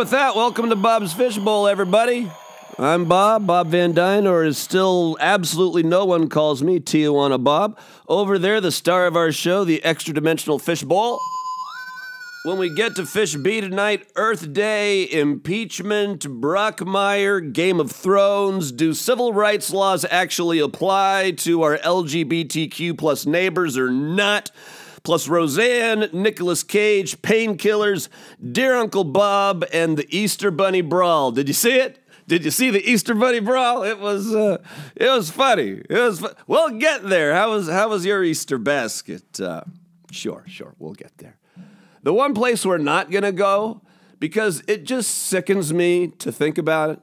with that, welcome to Bob's Fishbowl, everybody. I'm Bob, Bob Van Dyne, or as still absolutely no one calls me, Tijuana Bob. Over there, the star of our show, the extra dimensional fishbowl. When we get to Fish B tonight, Earth Day, impeachment, Brockmire, Game of Thrones. Do civil rights laws actually apply to our LGBTQ plus neighbors or not? Plus Roseanne, Nicolas Cage, Painkillers, Dear Uncle Bob, and the Easter Bunny Brawl. Did you see it? Did you see the Easter Bunny Brawl? It was uh, it was funny. It was fu- we'll get there. How was how was your Easter basket? Uh, sure, sure, we'll get there. The one place we're not to go, because it just sickens me to think about it,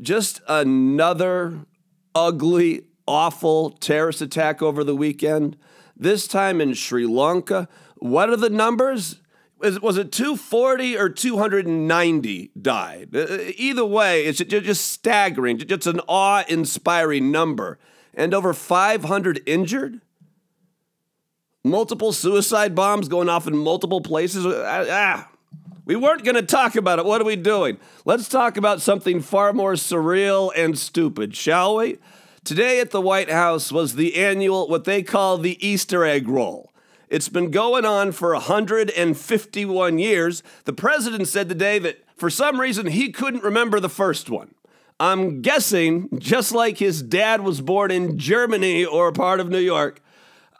just another ugly, awful terrorist attack over the weekend, this time in Sri Lanka. What are the numbers? Was it 240 or 290 died? Uh, Either way, it's just staggering. Just an awe inspiring number. And over 500 injured? multiple suicide bombs going off in multiple places. Ah, ah. we weren't going to talk about it. What are we doing? Let's talk about something far more surreal and stupid, shall we? Today at the White House was the annual, what they call the Easter egg roll. It's been going on for 151 years. The president said today that for some reason he couldn't remember the first one. I'm guessing, just like his dad was born in Germany or a part of New York,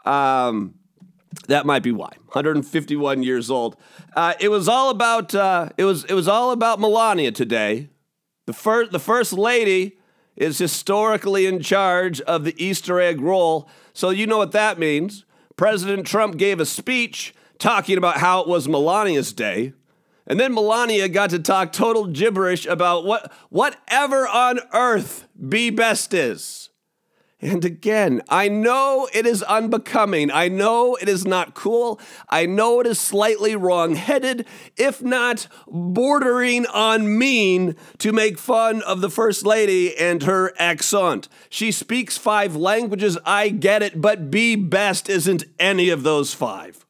um, that might be why. 151 years old. Uh, it was all about uh, it was it was all about Melania today. The first the first lady is historically in charge of the Easter egg roll, so you know what that means. President Trump gave a speech talking about how it was Melania's day. And then Melania got to talk total gibberish about what whatever on earth be best is. And again, I know it is unbecoming. I know it is not cool. I know it is slightly wrong headed, if not bordering on mean, to make fun of the First Lady and her accent. She speaks five languages, I get it, but be best isn't any of those five.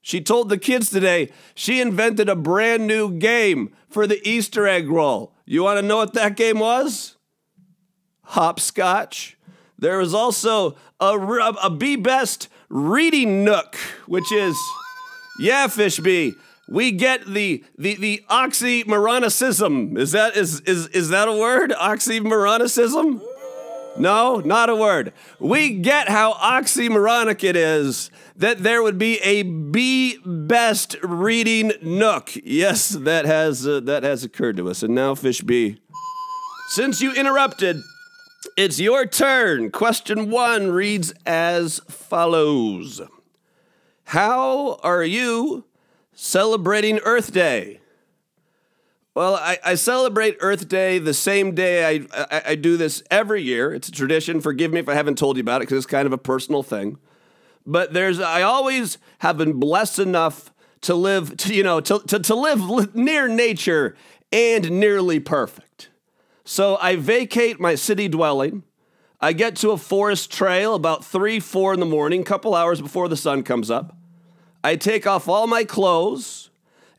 She told the kids today she invented a brand new game for the Easter egg roll. You want to know what that game was? Hopscotch. There is also a, a Be Best reading nook, which is, yeah, Fishbee, we get the the the oxymoronicism. Is that is is is that a word? Oxymoronicism? No, not a word. We get how oxymoronic it is that there would be a Be Best reading nook. Yes, that has uh, that has occurred to us. And now, Fishbee, since you interrupted. It's your turn. Question one reads as follows How are you celebrating Earth Day? Well, I, I celebrate Earth Day the same day I, I, I do this every year. It's a tradition. Forgive me if I haven't told you about it because it's kind of a personal thing. But there's, I always have been blessed enough to live, to, you know, to, to, to live li- near nature and nearly perfect. So I vacate my city dwelling. I get to a forest trail about three, four in the morning, a couple hours before the sun comes up. I take off all my clothes,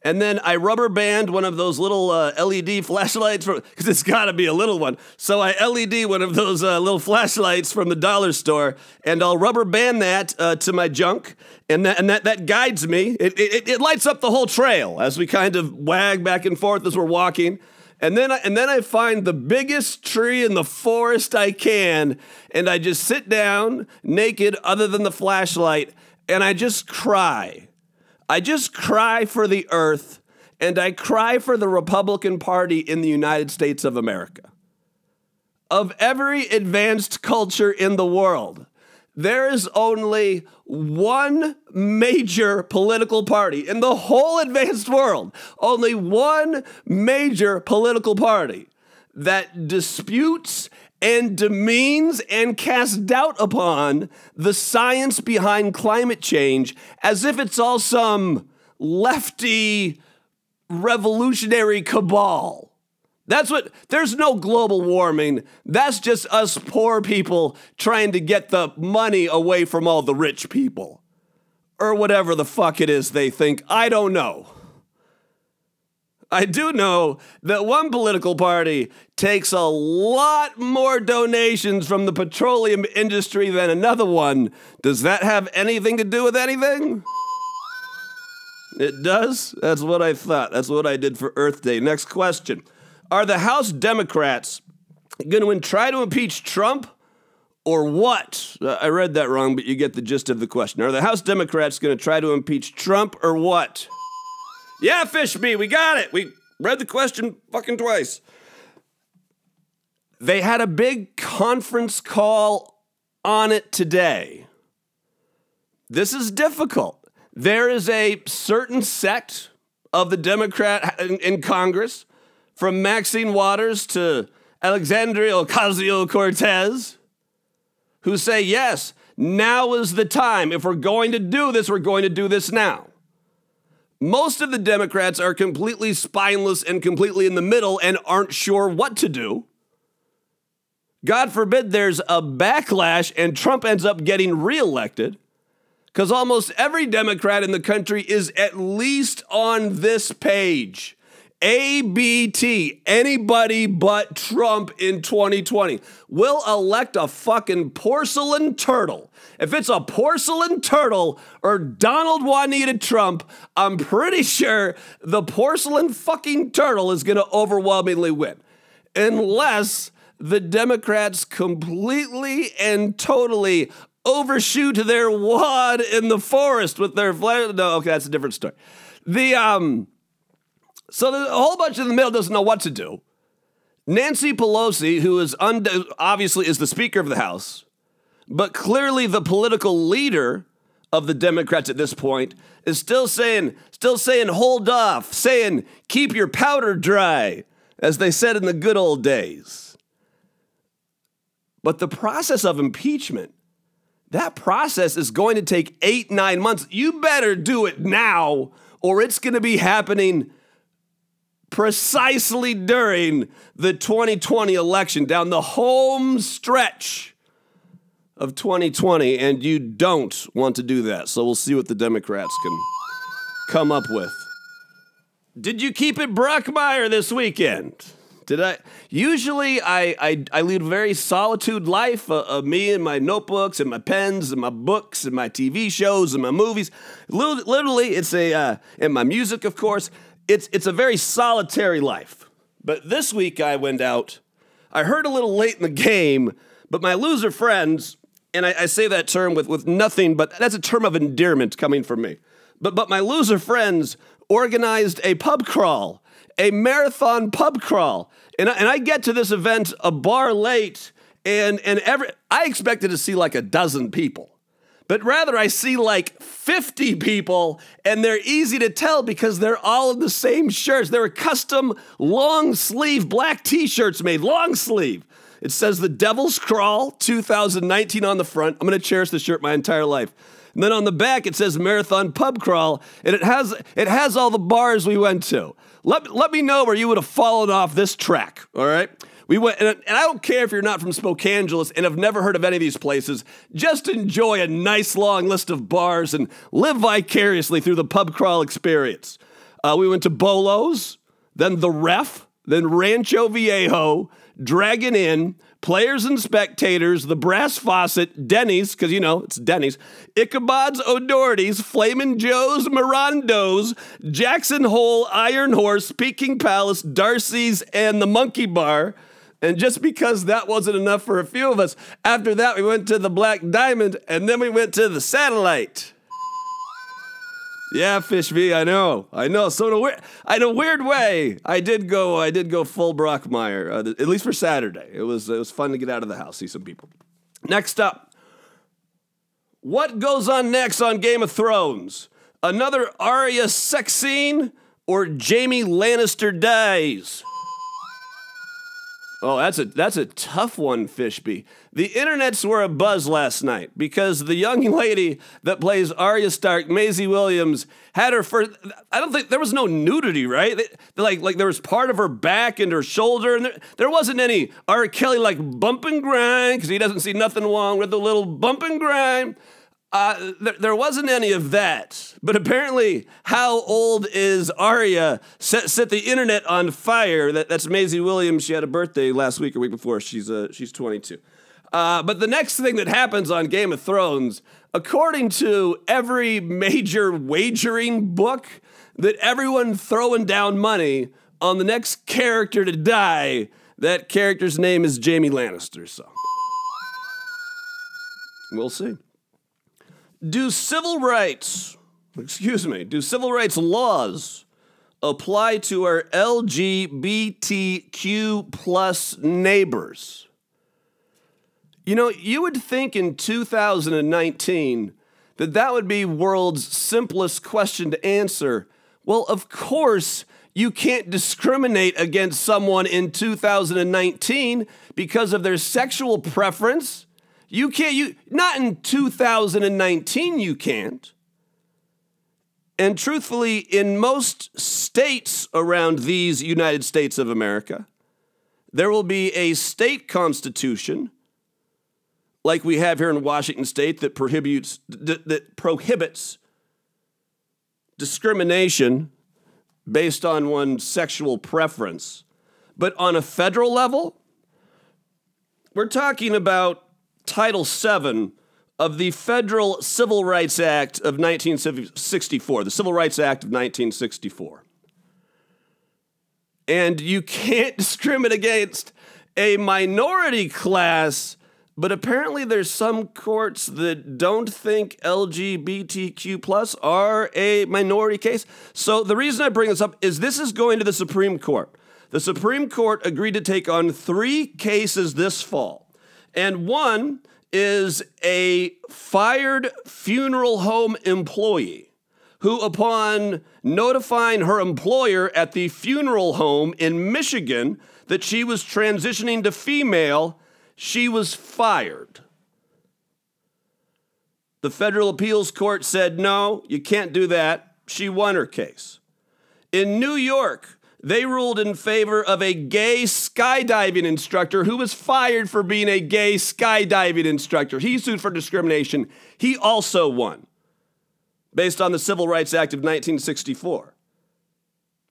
and then I rubber band one of those little uh, LED flashlights because it's got to be a little one. So I LED one of those uh, little flashlights from the dollar store, and I'll rubber band that uh, to my junk, and that and that that guides me. It, it it lights up the whole trail as we kind of wag back and forth as we're walking. And then, I, and then I find the biggest tree in the forest I can, and I just sit down naked, other than the flashlight, and I just cry. I just cry for the earth, and I cry for the Republican Party in the United States of America. Of every advanced culture in the world, there is only one major political party in the whole advanced world, only one major political party that disputes and demeans and casts doubt upon the science behind climate change as if it's all some lefty revolutionary cabal. That's what, there's no global warming. That's just us poor people trying to get the money away from all the rich people. Or whatever the fuck it is they think. I don't know. I do know that one political party takes a lot more donations from the petroleum industry than another one. Does that have anything to do with anything? It does? That's what I thought. That's what I did for Earth Day. Next question Are the House Democrats going to try to impeach Trump or what? Uh, I read that wrong, but you get the gist of the question. Are the House Democrats going to try to impeach Trump or what? Yeah, Fishby, we got it. We read the question fucking twice. They had a big conference call on it today. This is difficult. There is a certain sect of the Democrat in, in Congress, from Maxine Waters to Alexandria Ocasio Cortez, who say, yes, now is the time. If we're going to do this, we're going to do this now. Most of the Democrats are completely spineless and completely in the middle and aren't sure what to do. God forbid there's a backlash and Trump ends up getting reelected because almost every Democrat in the country is at least on this page. ABT, anybody but Trump in 2020. We'll elect a fucking porcelain turtle. If it's a porcelain turtle or Donald Juanita Trump, I'm pretty sure the porcelain fucking turtle is going to overwhelmingly win. Unless the Democrats completely and totally overshoot their wad in the forest with their flag. No, okay, that's a different story. The um, so the, a whole bunch in the middle doesn't know what to do. Nancy Pelosi, who is und- obviously is the Speaker of the House, but clearly the political leader of the Democrats at this point, is still saying, still saying, hold off, saying, keep your powder dry, as they said in the good old days. But the process of impeachment that process is going to take eight, nine months. You better do it now, or it's going to be happening precisely during the 2020 election, down the home stretch of 2020. And you don't want to do that. So we'll see what the Democrats can come up with. Did you keep it Brockmire this weekend? Did I? Usually, I, I, I lead a very solitude life uh, of me and my notebooks and my pens and my books and my TV shows and my movies. Literally, it's a uh, and my music, of course. It's it's a very solitary life. But this week, I went out. I heard a little late in the game, but my loser friends, and I, I say that term with with nothing, but that's a term of endearment coming from me. But but my loser friends organized a pub crawl a marathon pub crawl. And I, and I get to this event a bar late, and, and every, I expected to see like a dozen people. But rather, I see like 50 people, and they're easy to tell because they're all in the same shirts. They're custom long sleeve black t shirts made, long sleeve. It says The Devil's Crawl 2019 on the front. I'm to cherish the shirt my entire life. And then on the back it says Marathon Pub Crawl, and it has it has all the bars we went to. Let, let me know where you would have fallen off this track, all right? We went, and, I don't care if you're not from Spokangeles and have never heard of any of these places. Just enjoy a nice long list of bars and live vicariously through the pub crawl experience. Uh, we went to Bolo's, then the Ref, then Rancho Viejo, Dragon Inn, Players and Spectators, The Brass Faucet, Denny's, because you know it's Denny's, Ichabod's O'Doherty's, Flamin' Joe's, Mirando's, Jackson Hole, Iron Horse, Peking Palace, Darcy's, and the Monkey Bar. And just because that wasn't enough for a few of us, after that we went to the Black Diamond and then we went to the Satellite. Yeah, Fish V, I know, I know. So in a weird, in a weird way, I did go. I did go full Brockmire, uh, at least for Saturday. It was it was fun to get out of the house, see some people. Next up, what goes on next on Game of Thrones? Another Arya sex scene or Jaime Lannister dies? Oh, that's a that's a tough one, Fishby. The internets were a buzz last night because the young lady that plays Arya Stark, Maisie Williams, had her first. I don't think there was no nudity, right? Like like there was part of her back and her shoulder, and there, there wasn't any R. Kelly like bump and grind because he doesn't see nothing wrong with the little bump and grind. Uh, th- there wasn't any of that. But apparently, how old is Arya set, set the internet on fire. That, that's Maisie Williams. She had a birthday last week or week before. She's, uh, she's 22. Uh, but the next thing that happens on Game of Thrones, according to every major wagering book, that everyone throwing down money on the next character to die, that character's name is Jaime Lannister. So we'll see. Do civil rights, excuse me, do civil rights laws apply to our LGBTQ plus neighbors? You know, you would think in 2019 that that would be world's simplest question to answer. Well, of course, you can't discriminate against someone in 2019 because of their sexual preference. You can't you not in 2019 you can't. And truthfully, in most states around these United States of America, there will be a state constitution like we have here in Washington state that prohibits that prohibits discrimination based on one's sexual preference. But on a federal level, we're talking about Title VII of the Federal Civil Rights Act of 1964, the Civil Rights Act of 1964. And you can't discriminate against a minority class but apparently, there's some courts that don't think LGBTQ plus are a minority case. So the reason I bring this up is this is going to the Supreme Court. The Supreme Court agreed to take on three cases this fall, and one is a fired funeral home employee who, upon notifying her employer at the funeral home in Michigan that she was transitioning to female she was fired. The federal appeals court said, no, you can't do that. She won her case. In New York, they ruled in favor of a gay skydiving instructor who was fired for being a gay skydiving instructor. He sued for discrimination. He also won, based on the Civil Rights Act of 1964.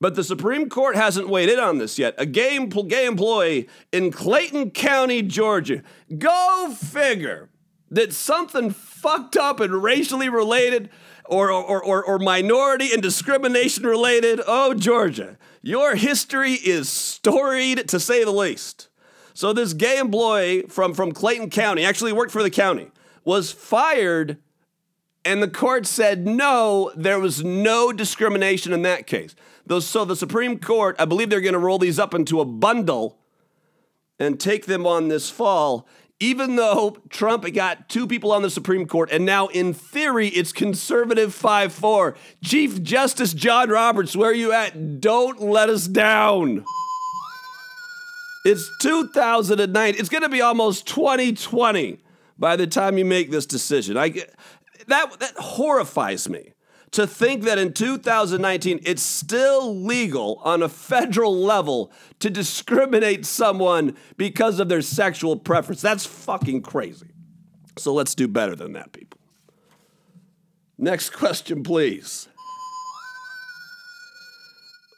But the Supreme Court hasn't weighed in on this yet. A gay, gay employee in Clayton County, Georgia. Go figure that something fucked up and racially related or, or, or, or minority and discrimination related. Oh, Georgia, your history is storied to say the least. So, this gay employee from, from Clayton County actually worked for the county, was fired, and the court said no, there was no discrimination in that case. So the Supreme Court, I believe they're going to roll these up into a bundle and take them on this fall, even though Trump got two people on the Supreme Court, and now in theory it's conservative 5 4. Chief Justice John Roberts, where are you at? Don't let us down. It's 2009. It's going to be almost 2020 by the time you make this decision. I, that, that horrifies me to think that in 2019 it's still legal on a federal level to discriminate someone because of their sexual preference. That's fucking crazy. So let's do better than that, people. Next question, please.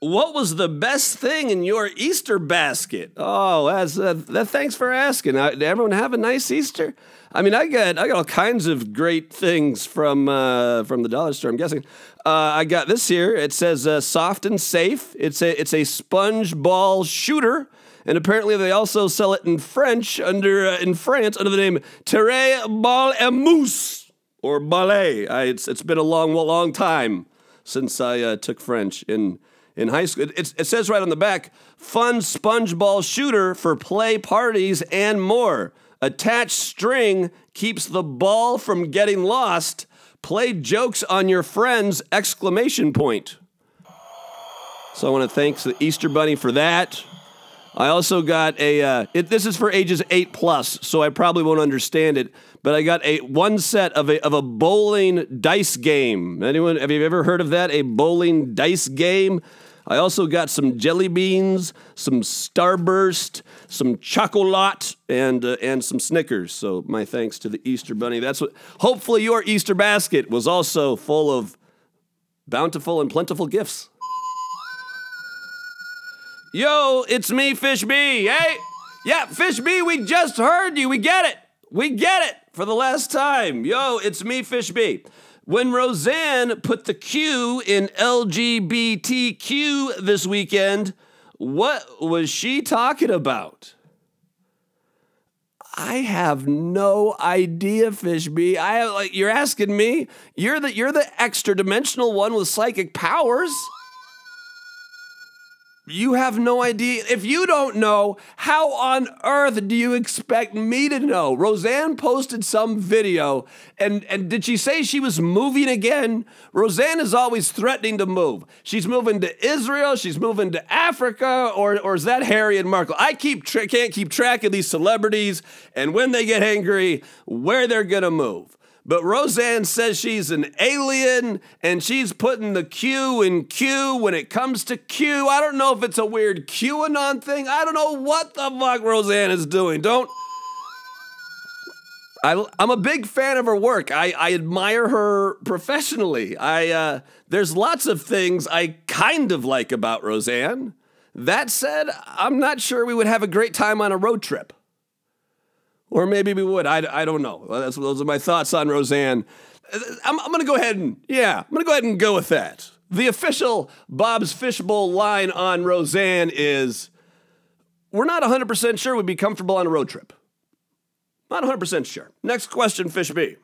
What was the best thing in your Easter basket? Oh, that's, uh, that, thanks for asking. Did everyone have a nice Easter? I mean, I got I got all kinds of great things from uh, from the dollar store. I'm guessing. Uh, I got this here. It says uh, soft and safe. It's a it's a sponge ball shooter, and apparently they also sell it in French under uh, in France under the name Terre Ball et Mousse or Ballet. I, it's it's been a long long time since I uh, took French in in high school. It, it says right on the back, fun sponge ball shooter for play parties and more. Attached string keeps the ball from getting lost. Play jokes on your friends! Exclamation point. So I want to thank the Easter Bunny for that. I also got a. Uh, it, this is for ages eight plus, so I probably won't understand it. But I got a one set of a of a bowling dice game. Anyone have you ever heard of that? A bowling dice game. I also got some jelly beans, some Starburst, some chocolate, and uh, and some Snickers. So my thanks to the Easter Bunny. That's what. Hopefully your Easter basket was also full of bountiful and plentiful gifts. Yo, it's me, Fish B. Hey, yeah, Fish B. We just heard you. We get it. We get it for the last time. Yo, it's me, Fish B. When Roseanne put the Q in LGBTQ this weekend, what was she talking about? I have no idea, Fishby. I have, like you're asking me. You're the you're the extra dimensional one with psychic powers. You have no idea. If you don't know, how on earth do you expect me to know? Roseanne posted some video, and, and did she say she was moving again? Roseanne is always threatening to move. She's moving to Israel, she's moving to Africa, or, or is that Harry and Markle? I keep tra- can't keep track of these celebrities and when they get angry, where they're gonna move. But Roseanne says she's an alien and she's putting the Q in Q when it comes to Q. I don't know if it's a weird QAnon thing. I don't know what the fuck Roseanne is doing. Don't. I, am a big fan of her work. I, I admire her professionally. I uh, there's lots of things I kind of like about Roseanne. That said, I'm not sure we would have a great time on a road trip. Or maybe we would. I, I don't know. That's, those are my thoughts on Roseanne. I'm, I'm going to go ahead and, yeah, I'm going to go ahead and go with that. The official Bob's Fishbowl line on Roseanne is we're not 100% sure we'd be comfortable on a road trip. Not 100% sure. Next question, Fish B.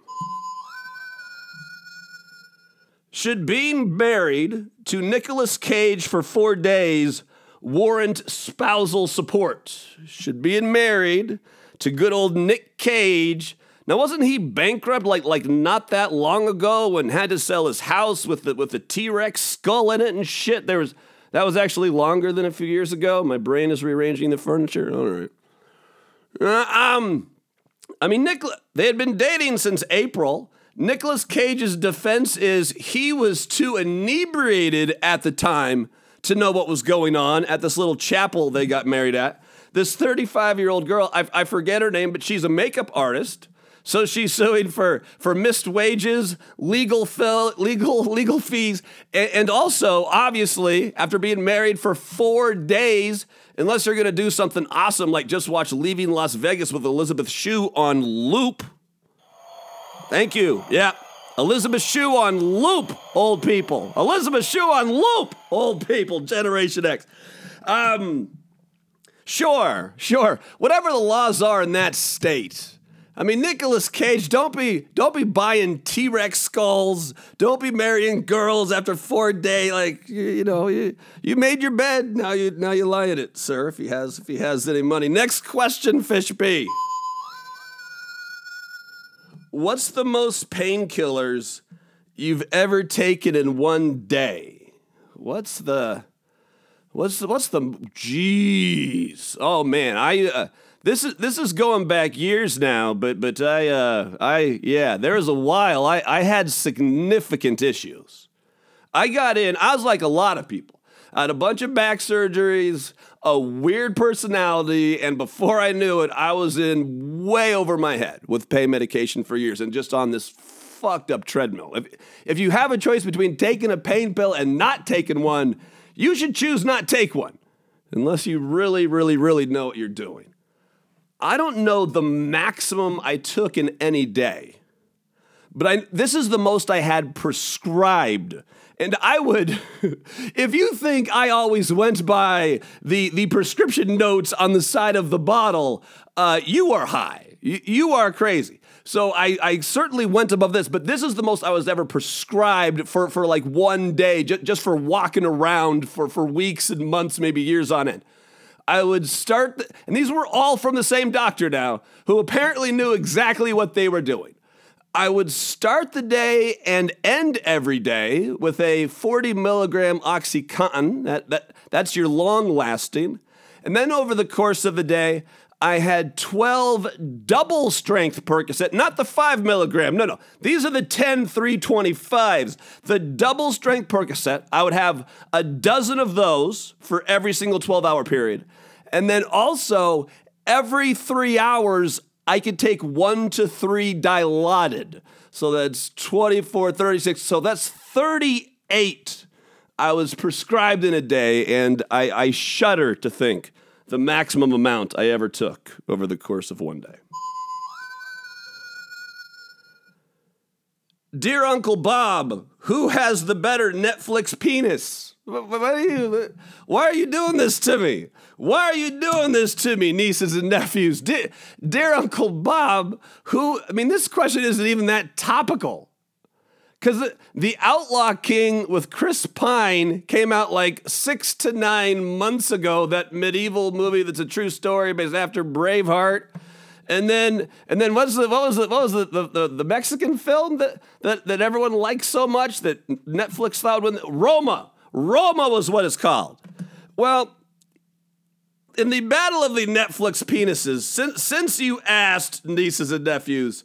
Should being married to Nicolas Cage for four days warrant spousal support? Should being married to good old Nick Cage. Now, wasn't he bankrupt like like not that long ago and had to sell his house with the with the T Rex skull in it and shit? There was that was actually longer than a few years ago. My brain is rearranging the furniture. All right. Uh, um, I mean, Nick, they had been dating since April. Nicolas Cage's defense is he was too inebriated at the time to know what was going on at this little chapel they got married at. This 35 year old girl, I, I forget her name, but she's a makeup artist. So she's suing for for missed wages, legal fill, legal legal fees, and, and, also obviously after being married for four days, unless you're gonna do something awesome like just watch Leaving Las Vegas with Elizabeth Shue on loop. Thank you. Yeah. Elizabeth Shue on loop, old people. Elizabeth Shue on loop, old people, Generation X. Um, Sure, sure. Whatever the laws are in that state. I mean, Nicolas Cage, don't be don't be buying T Rex skulls. Don't be marrying girls after four day. Like you, you, know, you, you made your bed. Now you now you lie in it, sir. If he has if he has any money. Next question, Fish B. What's the most painkillers you've ever taken in one day? What's the What's the, what's the jeez? Oh man, I uh, this is this is going back years now, but but I uh, I yeah, there was a while I I had significant issues. I got in. I was like a lot of people. I had a bunch of back surgeries, a weird personality, and before I knew it, I was in way over my head with pain medication for years and just on this fucked up treadmill. If if you have a choice between taking a pain pill and not taking one you should choose not take one unless you really, really, really know what you're doing. I don't know the maximum I took in any day, but I, this is the most I had prescribed. And I would, if you think I always went by the, the prescription notes on the side of the bottle, uh, you are high. You, you are crazy. So I, I certainly went above this, but this is the most I was ever prescribed for, for like one day, j- just for walking around for, for weeks and months, maybe years on end. I would start, th- and these were all from the same doctor now, who apparently knew exactly what they were doing. I would start the day and end every day with a 40 milligram Oxycontin. That, that, that's your long lasting. And then over the course of the day, I had 12 double strength Percocet, not the 5 milligram. No, no. These are the 10 325s. The double strength Percocet, I would have a dozen of those for every single 12 hour period. And then also, every three hours, I could take one to three dilaudid. So that's 24, 36. So that's 38 I was prescribed in a day, and I, I shudder to think the maximum amount I ever took over the course of one day. Dear Uncle Bob, who has the better Netflix penis? What are you, why are you doing this to me? Why are you doing this to me, nieces and nephews? Dear Uncle Bob, who, I mean, this question isn't even that topical. Because the Outlaw King with Chris Pine came out like six to nine months ago. That medieval movie that's a true story based after Braveheart. And then, and then what's the, what was the, what was the, the, the, the Mexican film that, that, that everyone likes so much that Netflix thought when Roma, Roma was what it's called. Well, in the battle of the Netflix penises, since, since you asked nieces and nephews,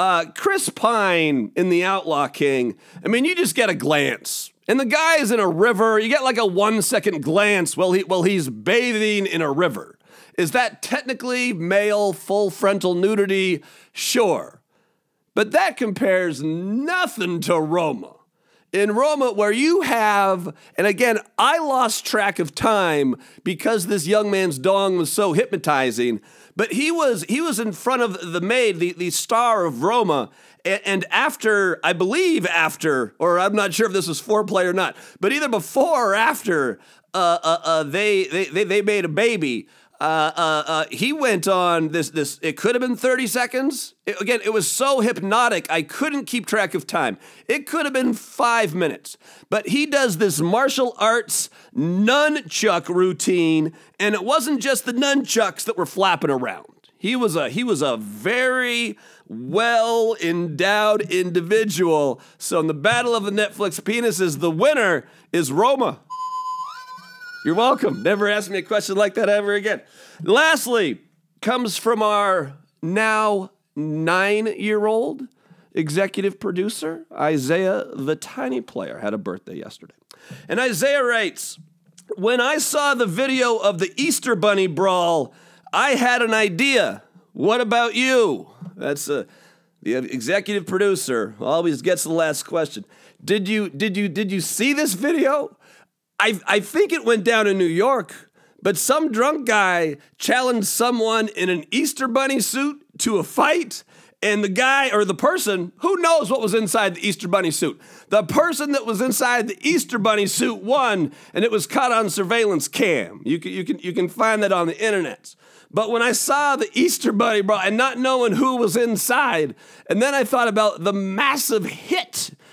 uh, Chris Pine in The Outlaw King, I mean, you just get a glance. And the guy is in a river. You get like a one second glance while, he, while he's bathing in a river. Is that technically male full frontal nudity? Sure. But that compares nothing to Roma. In Roma, where you have, and again, I lost track of time because this young man's dong was so hypnotizing. But he was he was in front of the maid, the, the star of Roma, and, after I believe after, or I'm not sure if this was foreplay or not, but either before or after, uh, uh, uh, they, they they made a baby. Uh, uh, uh, he went on this this it could have been 30 seconds. It, again it was so hypnotic i couldn't keep track of time. It could have been five minutes. But he does this martial arts nunchuck routine and it wasn't just the nunchucks that were flapping around. He was a he was a very well endowed individual. So in the battle of the netflix penises the winner is roma you're welcome. Never ask me a question like that ever again. Lastly, comes from our now nine year old executive producer, Isaiah the Tiny Player, had a birthday yesterday. And Isaiah writes When I saw the video of the Easter Bunny brawl, I had an idea. What about you? That's a. Uh, the executive producer always gets the last question. Did you did you did you see this video? I, I think it went down in New York, but some drunk guy challenged someone in an Easter Bunny suit to a fight. And the guy or the person, who knows what was inside the Easter Bunny suit? The person that was inside the Easter Bunny suit won, and it was caught on surveillance cam. You can, you can, you can find that on the internet. But when I saw the Easter Bunny, bro, and not knowing who was inside, and then I thought about the massive hit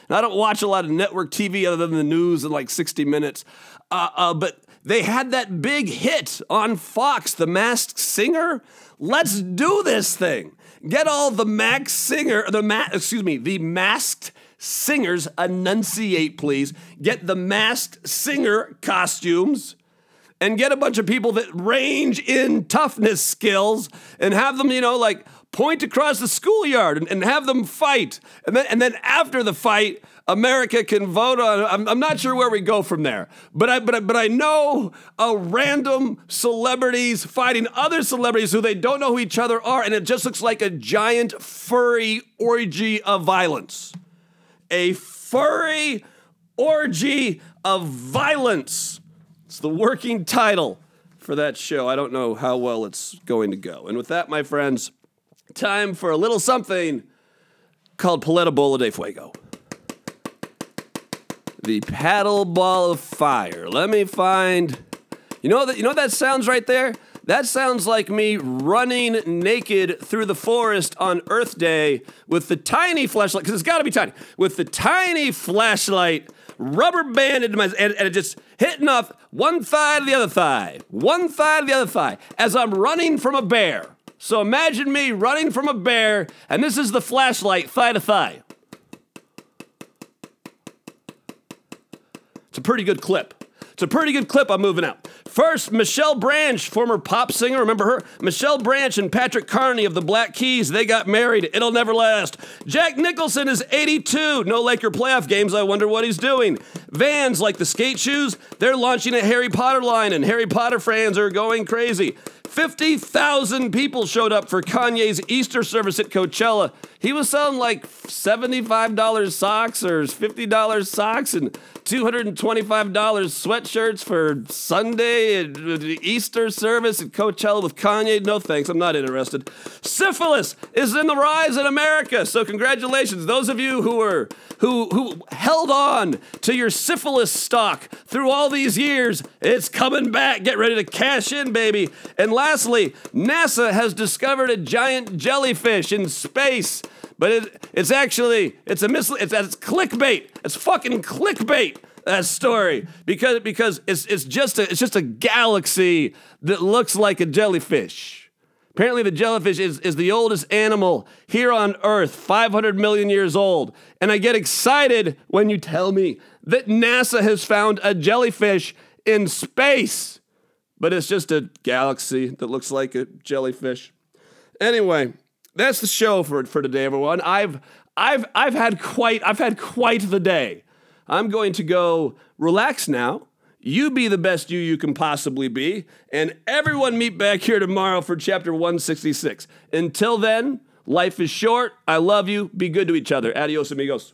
I don't watch a lot of network TV other than the news and like 60 Minutes. Uh, uh, but they had that big hit on Fox, The Masked Singer. Let's do this thing. Get all the Max Singer, the ma- excuse me, the masked singers enunciate, please. Get the masked singer costumes and get a bunch of people that range in toughness skills and have them, you know, like point across the schoolyard and, and have them fight. And then, and then after the fight, America can vote on. I'm, I'm not sure where we go from there, but I, but I, but I know a random celebrities fighting other celebrities who they don't know who each other are, and it just looks like a giant furry orgy of violence. A furry orgy of violence. It's the working title for that show. I don't know how well it's going to go. And with that, my friends, time for a little something called Paleta Bola de Fuego. The paddle ball of fire. Let me find. You know that you know what that sounds right there? That sounds like me running naked through the forest on Earth Day with the tiny flashlight, because it's got to be tiny, with the tiny flashlight rubber banded my and, and just hitting off one thigh to the other thigh, one thigh to the other thigh, as I'm running from a bear. So imagine me running from a bear, and this is the flashlight thigh to thigh. It's a pretty good clip. It's a pretty good clip I'm moving out. First, Michelle Branch, former pop singer, remember her? Michelle Branch and Patrick Carney of the Black Keys, they got married. It'll never last. Jack Nicholson is 82. No Laker playoff games. I wonder what he's doing. Vans, like the skate shoes, they're launching a Harry Potter line, and Harry Potter fans are going crazy. 50,000 people showed up for Kanye's Easter service at Coachella. He was selling like $75 socks or $50 socks and $225 sweatshirts for Sunday and Easter service at Coachella with Kanye. No thanks, I'm not interested. Syphilis is in the rise in America, so congratulations. Those of you who were who who held on to your syphilis stock through all these years, it's coming back. Get ready to cash in, baby. And lastly, NASA has discovered a giant jellyfish in space. But it, it's actually it's a mis it's, it's clickbait. It's fucking clickbait that story because because it's it's just a it's just a galaxy that looks like a jellyfish. Apparently, the jellyfish is, is the oldest animal here on Earth, 500 million years old. And I get excited when you tell me that NASA has found a jellyfish in space, but it's just a galaxy that looks like a jellyfish. Anyway, that's the show for for today, everyone. I've I've I've had quite I've had quite the day. I'm going to go relax now. You be the best you you can possibly be, and everyone meet back here tomorrow for chapter 166. Until then, life is short. I love you. Be good to each other. Adios, amigos.